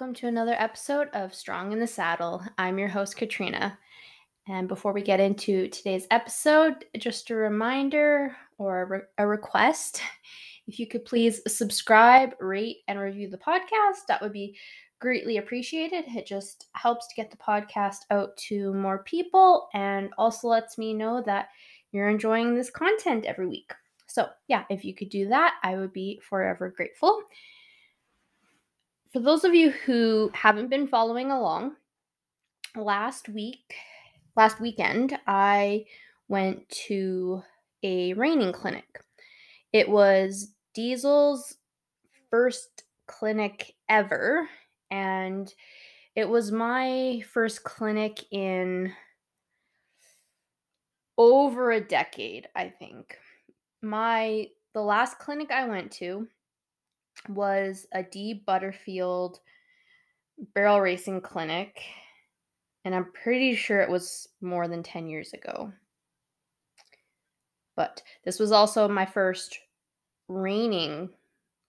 Welcome to another episode of Strong in the Saddle. I'm your host, Katrina. And before we get into today's episode, just a reminder or a, re- a request if you could please subscribe, rate, and review the podcast, that would be greatly appreciated. It just helps to get the podcast out to more people and also lets me know that you're enjoying this content every week. So, yeah, if you could do that, I would be forever grateful. For those of you who haven't been following along, last week, last weekend, I went to a reining clinic. It was Diesel's first clinic ever, and it was my first clinic in over a decade, I think. My the last clinic I went to was a Dee Butterfield barrel racing clinic, and I'm pretty sure it was more than 10 years ago. But this was also my first reining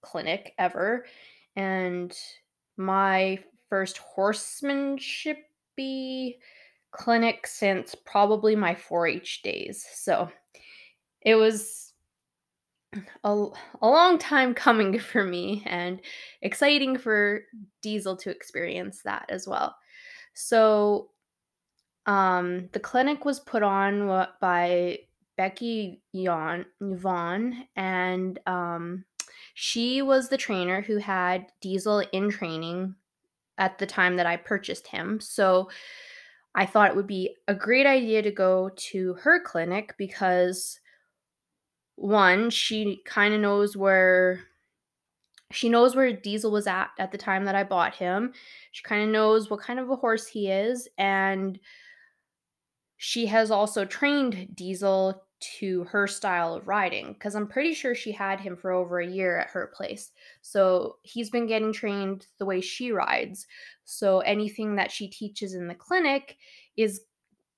clinic ever, and my first horsemanshipy clinic since probably my 4-H days. So it was a, a long time coming for me and exciting for Diesel to experience that as well. So um, the clinic was put on by Becky Yon, Yvonne, and um, she was the trainer who had Diesel in training at the time that I purchased him. So I thought it would be a great idea to go to her clinic because one, she kind of knows where she knows where Diesel was at at the time that I bought him. She kind of knows what kind of a horse he is and she has also trained Diesel to her style of riding because I'm pretty sure she had him for over a year at her place. So he's been getting trained the way she rides. So anything that she teaches in the clinic is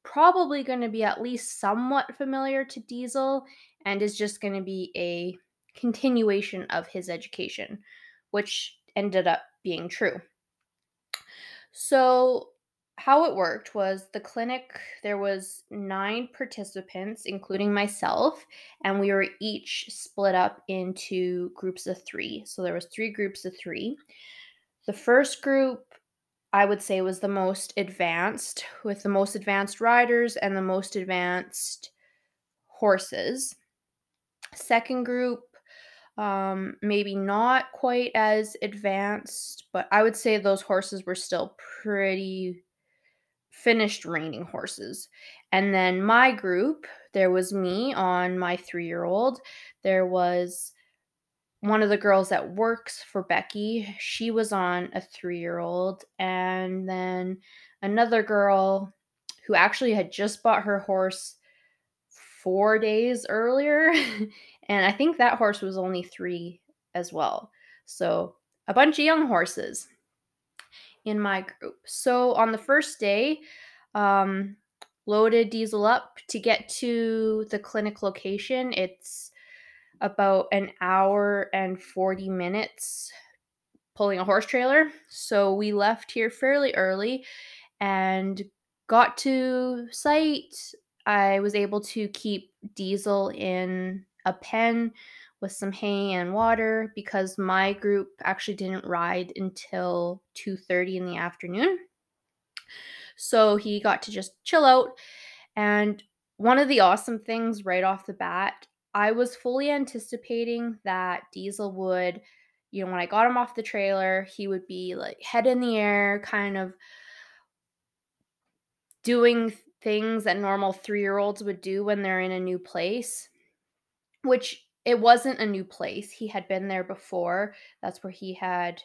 probably going to be at least somewhat familiar to Diesel and is just going to be a continuation of his education, which ended up being true. So how it worked was the clinic there was nine participants including myself and we were each split up into groups of three. So there was three groups of three. The first group i would say was the most advanced with the most advanced riders and the most advanced horses second group um maybe not quite as advanced but i would say those horses were still pretty finished reining horses. And then my group, there was me on my three year old. There was one of the girls that works for Becky. She was on a three year old. And then another girl who actually had just bought her horse four days earlier. and I think that horse was only three as well. So a bunch of young horses in my group. So on the first day, um, loaded diesel up to get to the clinic location. It's about an hour and 40 minutes pulling a horse trailer. So we left here fairly early and got to site. I was able to keep diesel in a pen with some hay and water because my group actually didn't ride until 2:30 in the afternoon. So he got to just chill out and one of the awesome things right off the bat, I was fully anticipating that Diesel would, you know, when I got him off the trailer, he would be like head in the air, kind of doing things that normal three year olds would do when they're in a new place, which it wasn't a new place. He had been there before. That's where he had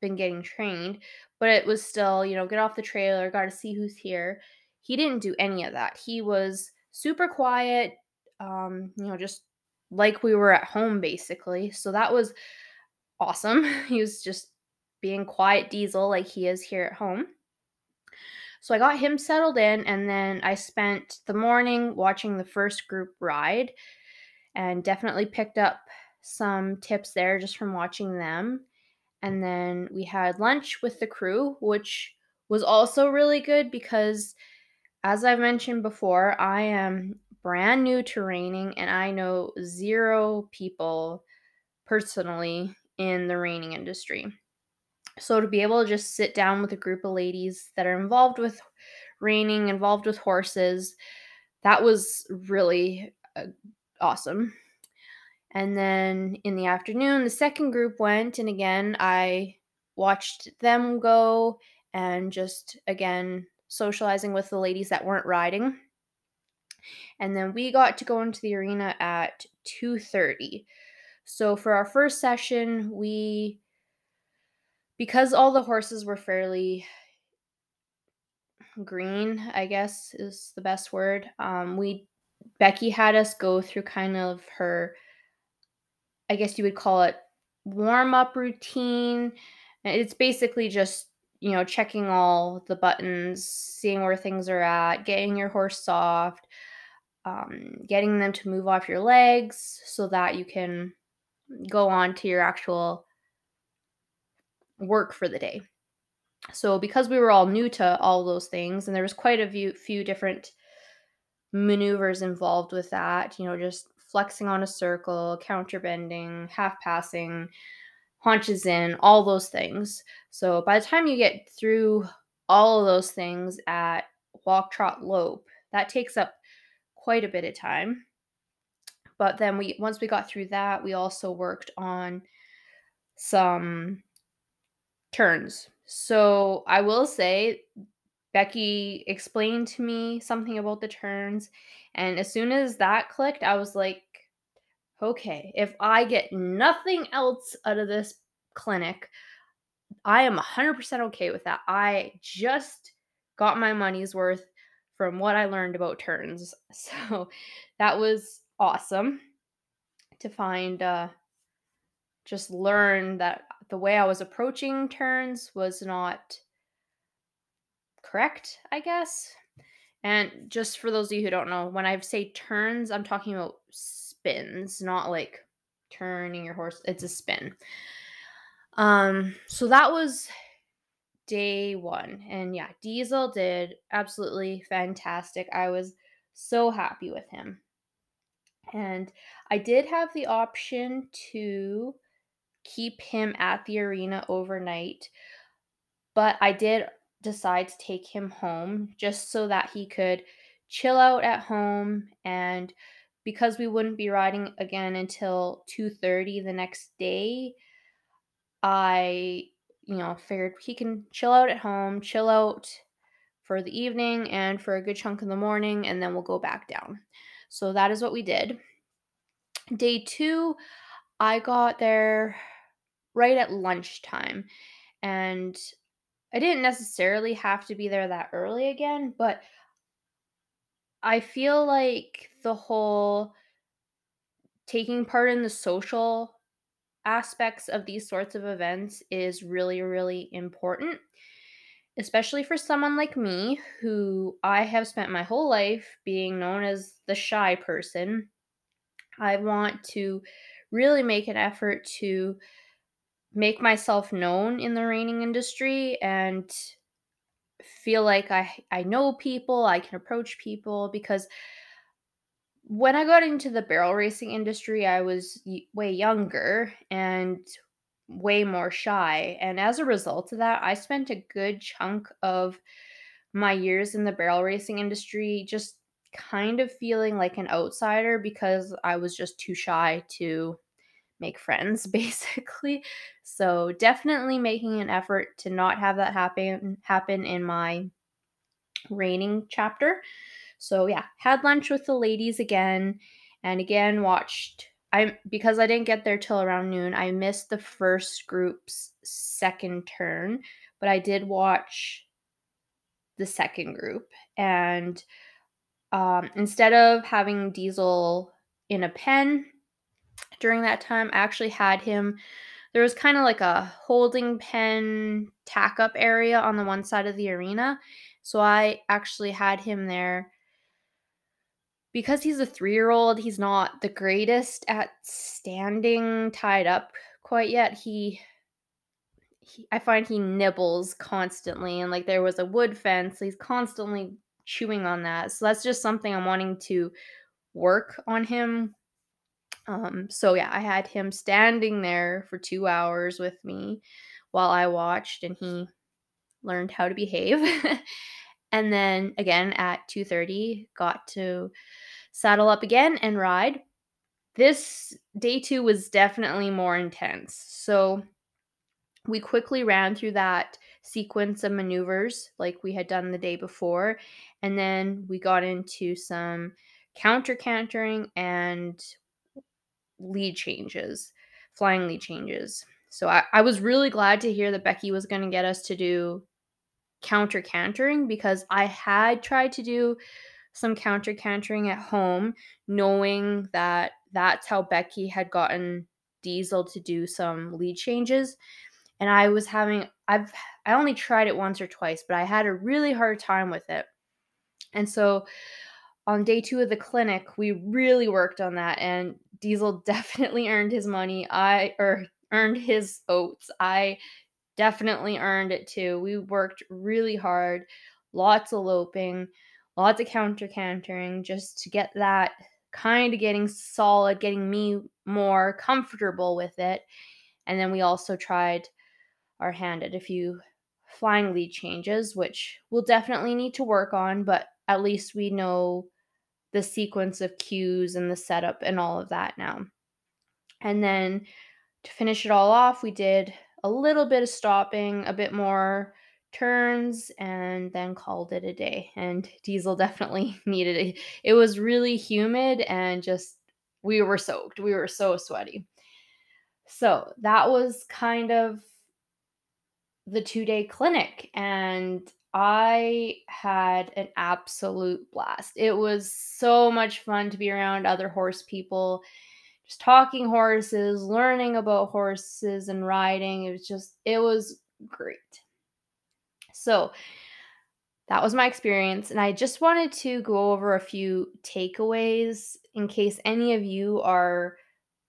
been getting trained, but it was still, you know, get off the trailer, got to see who's here. He didn't do any of that. He was super quiet, um, you know, just like we were at home basically. So that was awesome. He was just being quiet diesel like he is here at home. So I got him settled in and then I spent the morning watching the first group ride and definitely picked up some tips there just from watching them. And then we had lunch with the crew, which was also really good because, as I've mentioned before, I am brand new to reining and I know zero people personally in the reining industry. So to be able to just sit down with a group of ladies that are involved with reining, involved with horses, that was really uh, awesome. And then in the afternoon, the second group went, and again, I watched them go and just again socializing with the ladies that weren't riding. And then we got to go into the arena at 2:30. So for our first session, we because all the horses were fairly green, I guess is the best word. Um, we Becky had us go through kind of her, I guess you would call it warm up routine. It's basically just you know checking all the buttons, seeing where things are at, getting your horse soft, um, getting them to move off your legs so that you can go on to your actual work for the day. So because we were all new to all those things and there was quite a few few different maneuvers involved with that, you know, just flexing on a circle, counter bending, half passing, haunches in, all those things. So by the time you get through all of those things at walk trot lope, that takes up quite a bit of time. But then we once we got through that, we also worked on some turns. So I will say Becky explained to me something about the turns and as soon as that clicked, I was like, okay, if I get nothing else out of this clinic, I am 100% okay with that. I just got my money's worth from what I learned about turns. So that was awesome to find uh just learn that the way I was approaching turns was not correct, I guess. And just for those of you who don't know, when I say turns, I'm talking about spins, not like turning your horse. It's a spin. Um, so that was day one. And yeah, Diesel did absolutely fantastic. I was so happy with him. And I did have the option to keep him at the arena overnight, but I did decide to take him home just so that he could chill out at home and because we wouldn't be riding again until 2:30 the next day I you know figured he can chill out at home chill out for the evening and for a good chunk of the morning and then we'll go back down. So that is what we did. Day 2 I got there right at lunchtime and I didn't necessarily have to be there that early again, but I feel like the whole taking part in the social aspects of these sorts of events is really, really important, especially for someone like me who I have spent my whole life being known as the shy person. I want to really make an effort to make myself known in the reining industry and feel like I I know people, I can approach people because when I got into the barrel racing industry, I was way younger and way more shy. And as a result of that, I spent a good chunk of my years in the barrel racing industry just kind of feeling like an outsider because I was just too shy to make friends basically. So definitely making an effort to not have that happen happen in my reining chapter. So yeah, had lunch with the ladies again and again watched I because I didn't get there till around noon, I missed the first group's second turn, but I did watch the second group and um, instead of having Diesel in a pen, during that time. I actually had him. There was kind of like a holding pen tack up area on the one side of the arena. So I actually had him there because he's a three year old. He's not the greatest at standing tied up quite yet. He he, I find he nibbles constantly, and like there was a wood fence, he's constantly chewing on that. So that's just something I'm wanting to work on him. Um, so yeah, I had him standing there for two hours with me while I watched, and he learned how to behave. and then again at 2:30, got to saddle up again and ride. This day two was definitely more intense. So we quickly ran through that sequence of maneuvers like we had done the day before. And then we got into some counter cantering and lead changes, flying lead changes. So I, I was really glad to hear that Becky was going to get us to do counter cantering because I had tried to do some counter cantering at home, knowing that that's how Becky had gotten Diesel to do some lead changes. And I was having, I've, I only tried it once or twice, but I had a really hard time with it. And so on day two of the clinic, we really worked on that, and Diesel definitely earned his money. I, or earned his oats. I definitely earned it too. We worked really hard, lots of loping, lots of counter cantering just to get that kind of getting solid, getting me more comfortable with it. And then we also tried our hand at a few flying lead changes, which we'll definitely need to work on, but at least we know the sequence of cues and the setup and all of that now. And then to finish it all off, we did a little bit of stopping, a bit more turns, and then called it a day. And Diesel definitely needed it. It was really humid and just, we were soaked. We were so sweaty. So that was kind of the two day clinic. And I had an absolute blast. It was so much fun to be around other horse people just talking horses, learning about horses and riding. It was just, it was great. So that was my experience. And I just wanted to go over a few takeaways in case any of you are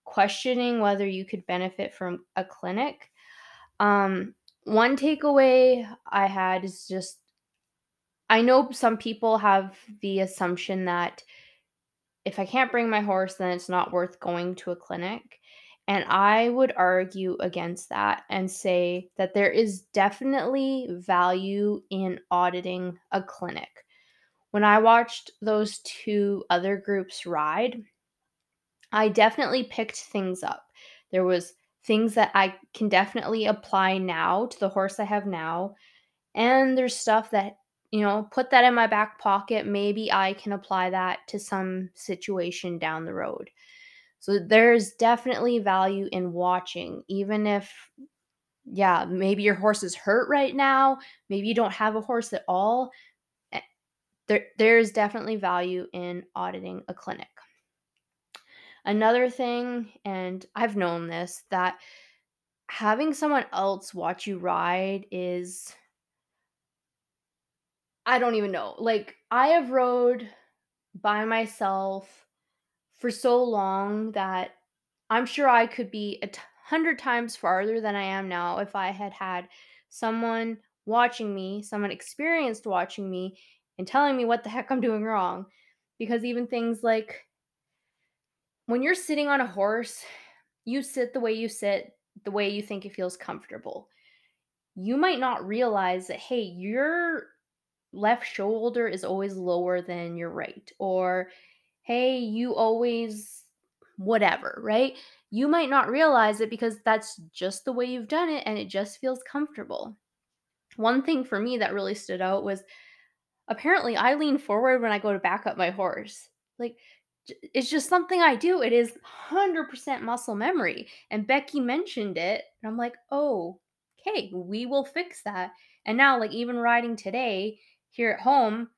questioning whether you could benefit from a clinic. Um, one takeaway I had is just I know some people have the assumption that if I can't bring my horse, then it's not worth going to a clinic. And I would argue against that and say that there is definitely value in auditing a clinic. When I watched those two other groups ride, I definitely picked things up. There was things that I can definitely apply now to the horse I have now, and there's stuff that you know, put that in my back pocket. Maybe I can apply that to some situation down the road. So there's definitely value in watching, even if, yeah, maybe your horse is hurt right now. Maybe you don't have a horse at all. Eh, there, there's definitely value in auditing a clinic. Another thing, and I've known this, that having someone else watch you ride is I don't even know. Like I have rode by myself for so long that I'm sure I could be a t- hundred times farther than I am now if I had had someone watching me, someone experienced watching me, and telling me what the heck I'm doing wrong. Because even things like when you're sitting on a horse, you sit the way you sit, the way you think it feels comfortable. You might not realize that, hey, you're left shoulder is always lower than your right or hey you always whatever right? You might not realize it because that's just the way you've done it and it just feels comfortable. One thing for me that really stood out was apparently i lean forward when i go to back up my horse. Like it's just something i do it is 100% muscle memory and becky mentioned it and i'm like oh okay we will fix that and now like even riding today here at home,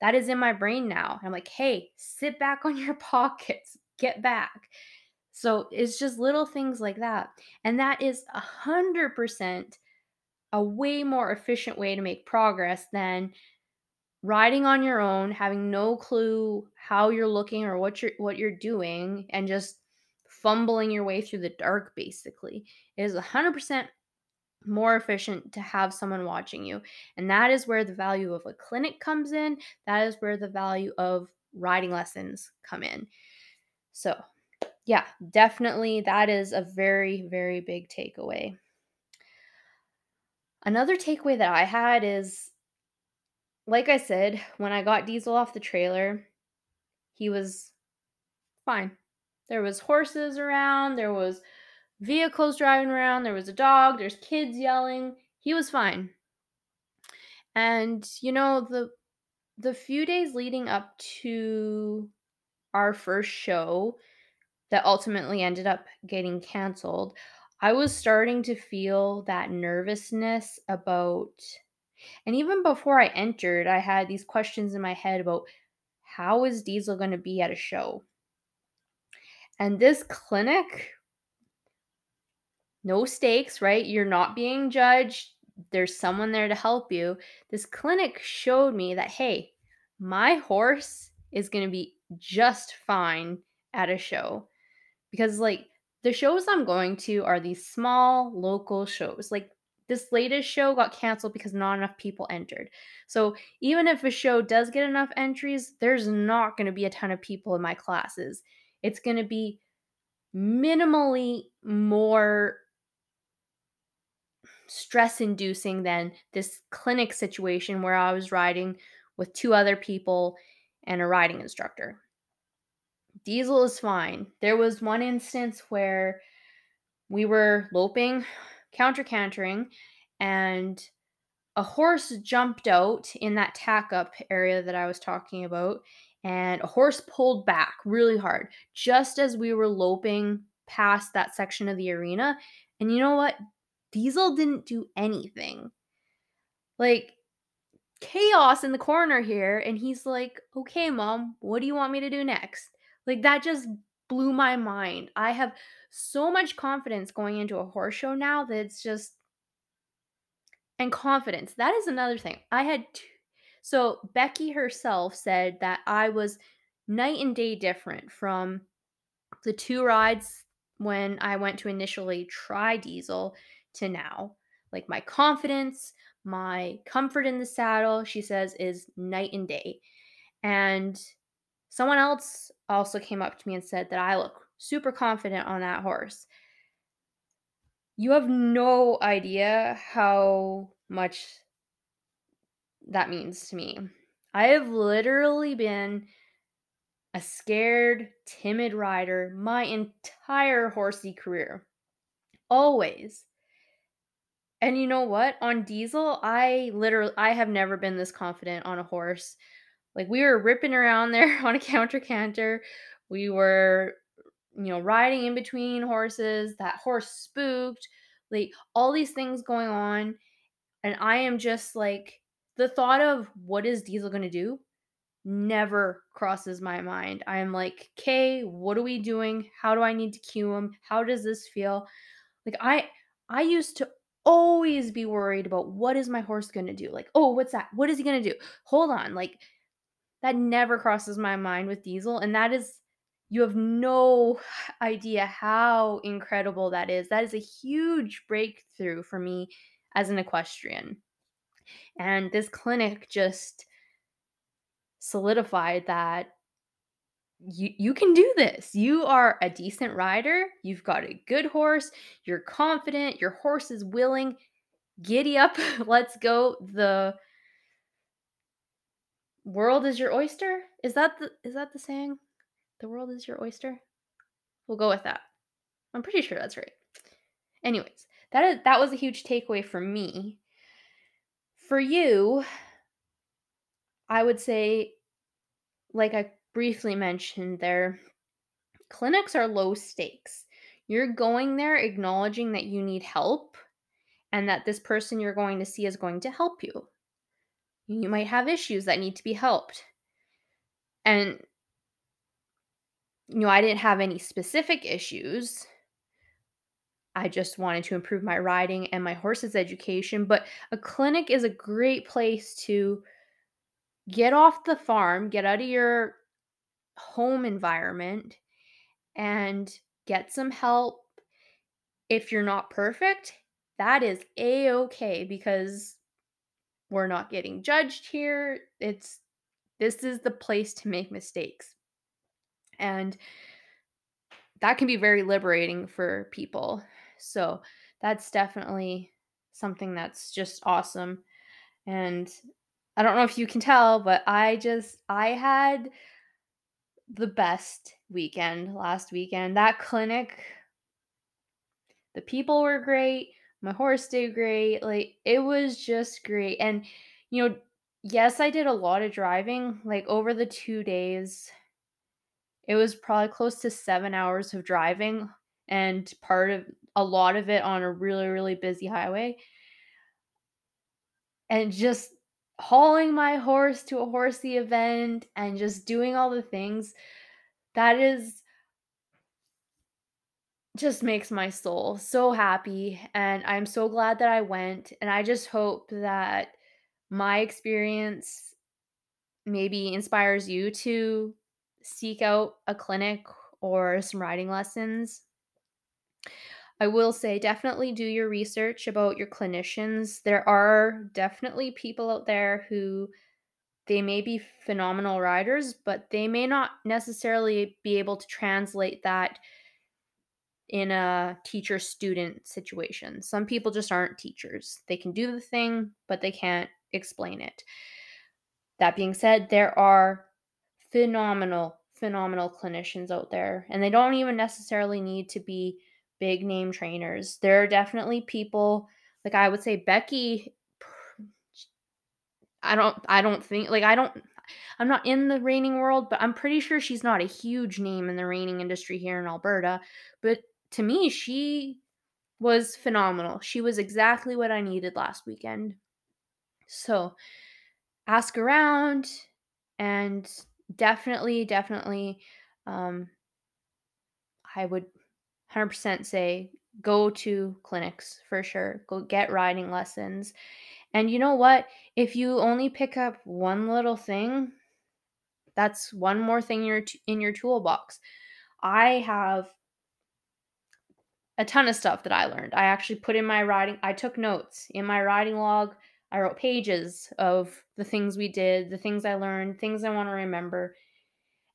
that is in my brain now. I'm like, hey, sit back on your pockets, get back. So it's just little things like that. And that is a hundred percent a way more efficient way to make progress than riding on your own, having no clue how you're looking or what you're what you're doing, and just fumbling your way through the dark basically. It is a hundred percent more efficient to have someone watching you. And that is where the value of a clinic comes in. That is where the value of riding lessons come in. So, yeah, definitely that is a very, very big takeaway. Another takeaway that I had is like I said, when I got Diesel off the trailer, he was fine. There was horses around, there was vehicles driving around, there was a dog, there's kids yelling. He was fine. And you know, the the few days leading up to our first show that ultimately ended up getting canceled, I was starting to feel that nervousness about and even before I entered, I had these questions in my head about how is Diesel going to be at a show? And this clinic, no stakes, right? You're not being judged. There's someone there to help you. This clinic showed me that, hey, my horse is going to be just fine at a show. Because, like, the shows I'm going to are these small local shows. Like, this latest show got canceled because not enough people entered. So even if a show does get enough entries, there's not going to be a ton of people in my classes. It's going to be minimally more stress inducing than this clinic situation where I was riding with two other people and a riding instructor. Diesel is fine. There was one instance where we were loping counter cantering, and a horse jumped out in that tack up area that I was talking about, and a horse pulled back really hard just as we were loping past that section of the arena. And you know what? Diesel didn't do anything. Like, chaos in the corner here. And he's like, okay, mom, what do you want me to do next? Like, that just blew my mind. I have so much confidence going into a horse show now that it's just and confidence. That is another thing. I had so Becky herself said that I was night and day different from the two rides when I went to initially try diesel to now. Like my confidence, my comfort in the saddle, she says, is night and day. And someone else also came up to me and said that I look super confident on that horse. You have no idea how much that means to me. I have literally been a scared, timid rider my entire horsey career. Always. And you know what? On diesel, I literally I have never been this confident on a horse. Like we were ripping around there on a counter canter. We were you know, riding in between horses, that horse spooked, like all these things going on. And I am just like, the thought of what is Diesel going to do never crosses my mind. I am like, okay, what are we doing? How do I need to cue him? How does this feel? Like I I used to always be worried about what is my horse going to do? Like, oh, what's that? What is he going to do? Hold on. Like that never crosses my mind with Diesel and that is you have no idea how incredible that is. That is a huge breakthrough for me as an equestrian. And this clinic just solidified that you you can do this. You are a decent rider. You've got a good horse. You're confident. Your horse is willing. Giddy up. Let's go. The world is your oyster. Is that the is that the saying? The world is your oyster? We'll go with that. I'm pretty sure that's right. Anyways, that is that was a huge takeaway for me. For you, I would say like I briefly mentioned there, clinics are low stakes. You're going there acknowledging that you need help and that this person you're going to see is going to help you. You might have issues that need to be helped. And you know, I didn't have any specific issues. I just wanted to improve my riding and my horse's education. But a clinic is a great place to get off the farm, get out of your home environment, and get some help. If you're not perfect, that is a okay because we're not getting judged here. It's this is the place to make mistakes. And that can be very liberating for people. So, that's definitely something that's just awesome. And I don't know if you can tell, but I just I had the best weekend last weekend. That clinic the people were great, my horse did great. Like it was just great. And you know, yes, I did a lot of driving like over the 2 days. It was probably close to 7 hours of driving and part of a lot of it on a really really busy highway. And just hauling my horse to a horsey event and just doing all the things that is just makes my soul so happy and I'm so glad that I went and I just hope that my experience maybe inspires you to seek out a clinic or some riding lessons. I will say definitely do your research about your clinicians. There are definitely people out there who they may be phenomenal riders, but they may not necessarily be able to translate that in a teacher student situation. Some people just aren't teachers. They can do the thing, but they can't explain it. That being said, there are phenomenal, phenomenal clinicians out there, and they don't even necessarily need to be big name trainers. There are definitely people like I would say Becky I don't I don't think like I don't I'm not in the reining world, but I'm pretty sure she's not a huge name in the reining industry here in Alberta, but to me she was phenomenal. She was exactly what I needed last weekend. So, ask around and definitely definitely um I would 100% say go to clinics for sure. Go get riding lessons. And you know what? If you only pick up one little thing, that's one more thing in your in your toolbox. I have a ton of stuff that I learned. I actually put in my writing, I took notes in my writing log. I wrote pages of the things we did, the things I learned, things I want to remember.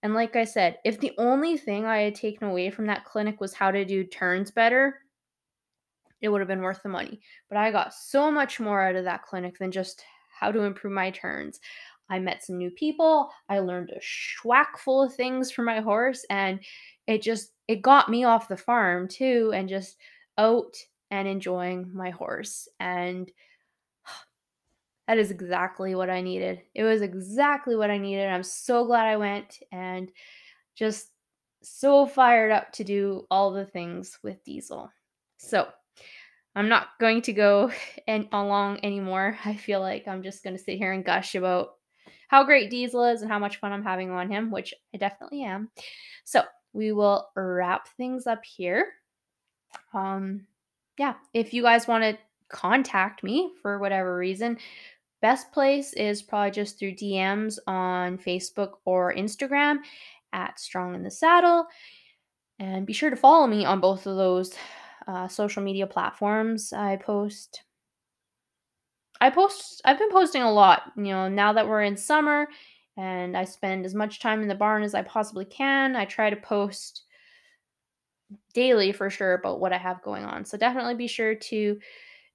And like I said, if the only thing I had taken away from that clinic was how to do turns better, it would have been worth the money. But I got so much more out of that clinic than just how to improve my turns. I met some new people. I learned a schwack full of things for my horse, and it just it got me off the farm too, and just out and enjoying my horse. And that is exactly what I needed. It was exactly what I needed. I'm so glad I went and just so fired up to do all the things with Diesel. So, I'm not going to go and along anymore. I feel like I'm just going to sit here and gush about how great Diesel is and how much fun I'm having on him, which I definitely am. So we will wrap things up here. Um, yeah, if you guys want to contact me for whatever reason, best place is probably just through DMs on Facebook or Instagram at Strong in the Saddle. And be sure to follow me on both of those uh, social media platforms. I post. I post. I've been posting a lot. You know, now that we're in summer, and I spend as much time in the barn as I possibly can. I try to post daily for sure about what I have going on. So definitely be sure to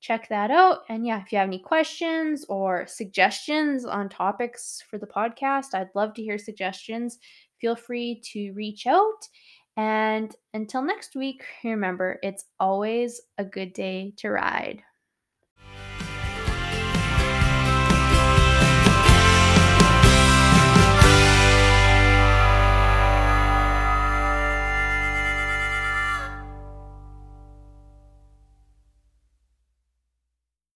check that out. And yeah, if you have any questions or suggestions on topics for the podcast, I'd love to hear suggestions. Feel free to reach out. And until next week, remember it's always a good day to ride.